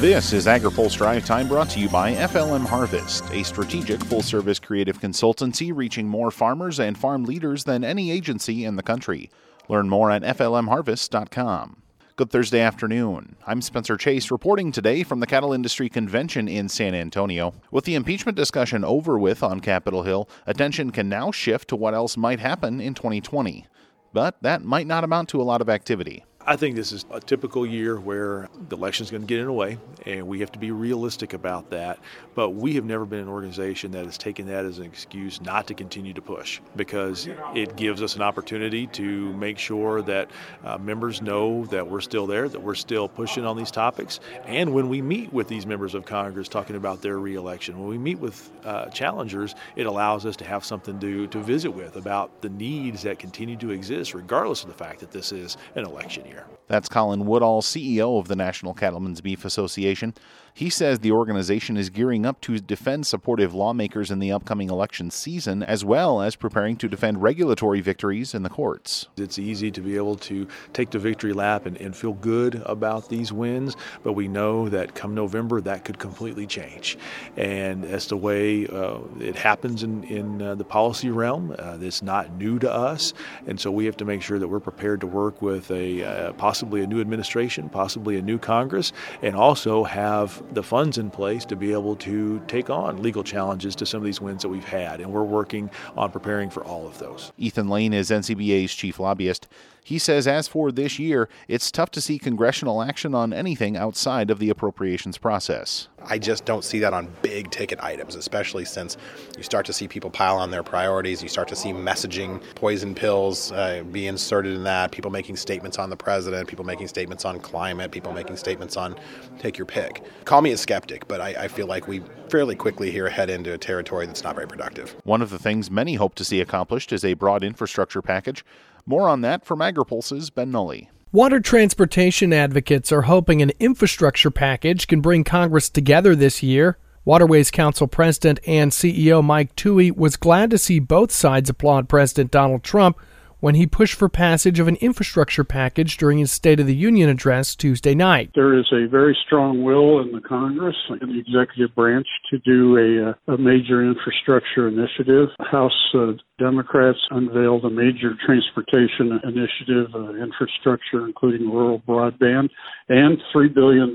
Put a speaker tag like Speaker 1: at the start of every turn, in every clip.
Speaker 1: This is AgriPulse Drive Time brought to you by FLM Harvest, a strategic full service creative consultancy reaching more farmers and farm leaders than any agency in the country. Learn more at FLMHarvest.com. Good Thursday afternoon. I'm Spencer Chase reporting today from the Cattle Industry Convention in San Antonio. With the impeachment discussion over with on Capitol Hill, attention can now shift to what else might happen in 2020. But that might not amount to a lot of activity.
Speaker 2: I think this is a typical year where the election is going to get in the way, and we have to be realistic about that. But we have never been an organization that has taken that as an excuse not to continue to push because it gives us an opportunity to make sure that uh, members know that we're still there, that we're still pushing on these topics. And when we meet with these members of Congress talking about their reelection, when we meet with uh, challengers, it allows us to have something to, to visit with about the needs that continue to exist, regardless of the fact that this is an election year.
Speaker 1: That's Colin Woodall, CEO of the National Cattlemen's Beef Association. He says the organization is gearing up to defend supportive lawmakers in the upcoming election season, as well as preparing to defend regulatory victories in the courts.
Speaker 2: It's easy to be able to take the victory lap and, and feel good about these wins, but we know that come November, that could completely change. And that's the way uh, it happens in, in uh, the policy realm. Uh, it's not new to us, and so we have to make sure that we're prepared to work with a uh, possibly a new administration, possibly a new Congress, and also have the funds in place to be able to take on legal challenges to some of these wins that we've had. And we're working on preparing for all of those.
Speaker 1: Ethan Lane is NCBA's chief lobbyist. He says, as for this year, it's tough to see congressional action on anything outside of the appropriations process.
Speaker 3: I just don't see that on big ticket items, especially since you start to see people pile on their priorities. You start to see messaging, poison pills uh, be inserted in that, people making statements on the president, people making statements on climate, people making statements on take your pick. Call me a skeptic, but I, I feel like we fairly quickly here head into a territory that's not very productive.
Speaker 1: One of the things many hope to see accomplished is a broad infrastructure package. More on that from AgriPulse's Ben Nuelle.
Speaker 4: Water transportation advocates are hoping an infrastructure package can bring Congress together this year. Waterways Council President and CEO Mike Toohey was glad to see both sides applaud President Donald Trump when he pushed for passage of an infrastructure package during his State of the Union address Tuesday night.
Speaker 5: There is a very strong will in the Congress and the executive branch to do a, uh, a major infrastructure initiative. House uh, Democrats unveiled a major transportation initiative, uh, infrastructure, including rural broadband, and $3 billion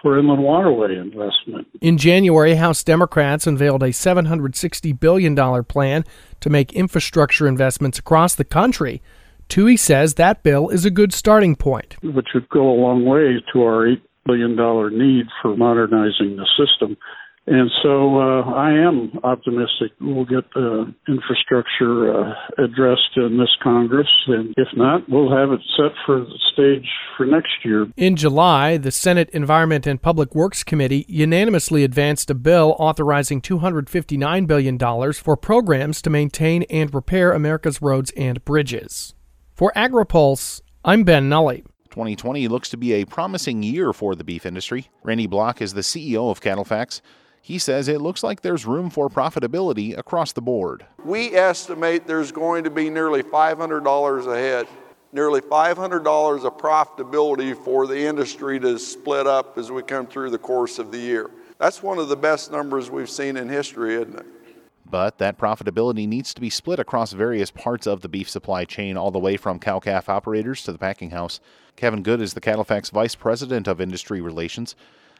Speaker 5: for inland waterway investment.
Speaker 4: In January, House Democrats unveiled a $760 billion plan to make infrastructure investments across the country. Toohey says that bill is a good starting point.
Speaker 5: Which would go a long way to our $8 billion need for modernizing the system. And so uh, I am optimistic we'll get the infrastructure uh, addressed in this Congress. And if not, we'll have it set for the stage for next year.
Speaker 4: In July, the Senate Environment and Public Works Committee unanimously advanced a bill authorizing $259 billion for programs to maintain and repair America's roads and bridges. For AgriPulse, I'm Ben Nuelle.
Speaker 1: 2020 looks to be a promising year for the beef industry. Randy Blach is the CEO of CattleFax. He says it looks like there's room for profitability across the board.
Speaker 6: We estimate there's going to be nearly $500 a head, nearly $500 of profitability for the industry to split up as we come through the course of the year. That's one of the best numbers we've seen in history, isn't it?
Speaker 1: But that profitability needs to be split across various parts of the beef supply chain, all the way from cow calf operators to the packing house. Kevin Good is the CattleFax Vice President of Industry Relations.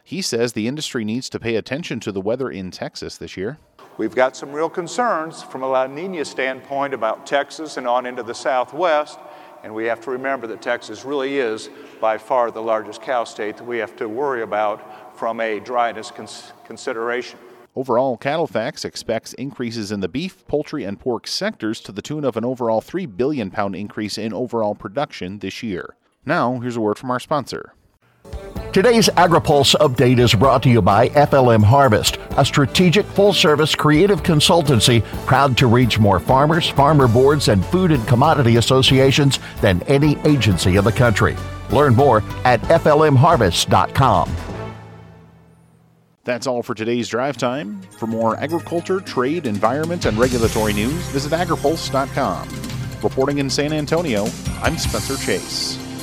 Speaker 1: He says the industry needs to pay attention to the weather in Texas this year.
Speaker 7: We've got some real concerns from a La Nina standpoint about Texas and on into the southwest. And we have to remember that Texas really is by far the largest cow state that we have to worry about from a dryness cons- consideration.
Speaker 1: Overall, CattleFax expects increases in the beef, poultry, and pork sectors to the tune of an overall 3 billion pound increase in overall production this year. Now, here's a word from our sponsor.
Speaker 8: Today's AgriPulse update is brought to you by FLM Harvest, a strategic full service creative consultancy proud to reach more farmers, farmer boards, and food and commodity associations than any agency in the country. Learn more at FLMHarvest.com.
Speaker 1: That's all for today's drive time. For more agriculture, trade, environment, and regulatory news, visit agripulse.com. Reporting in San Antonio, I'm Spencer Chase.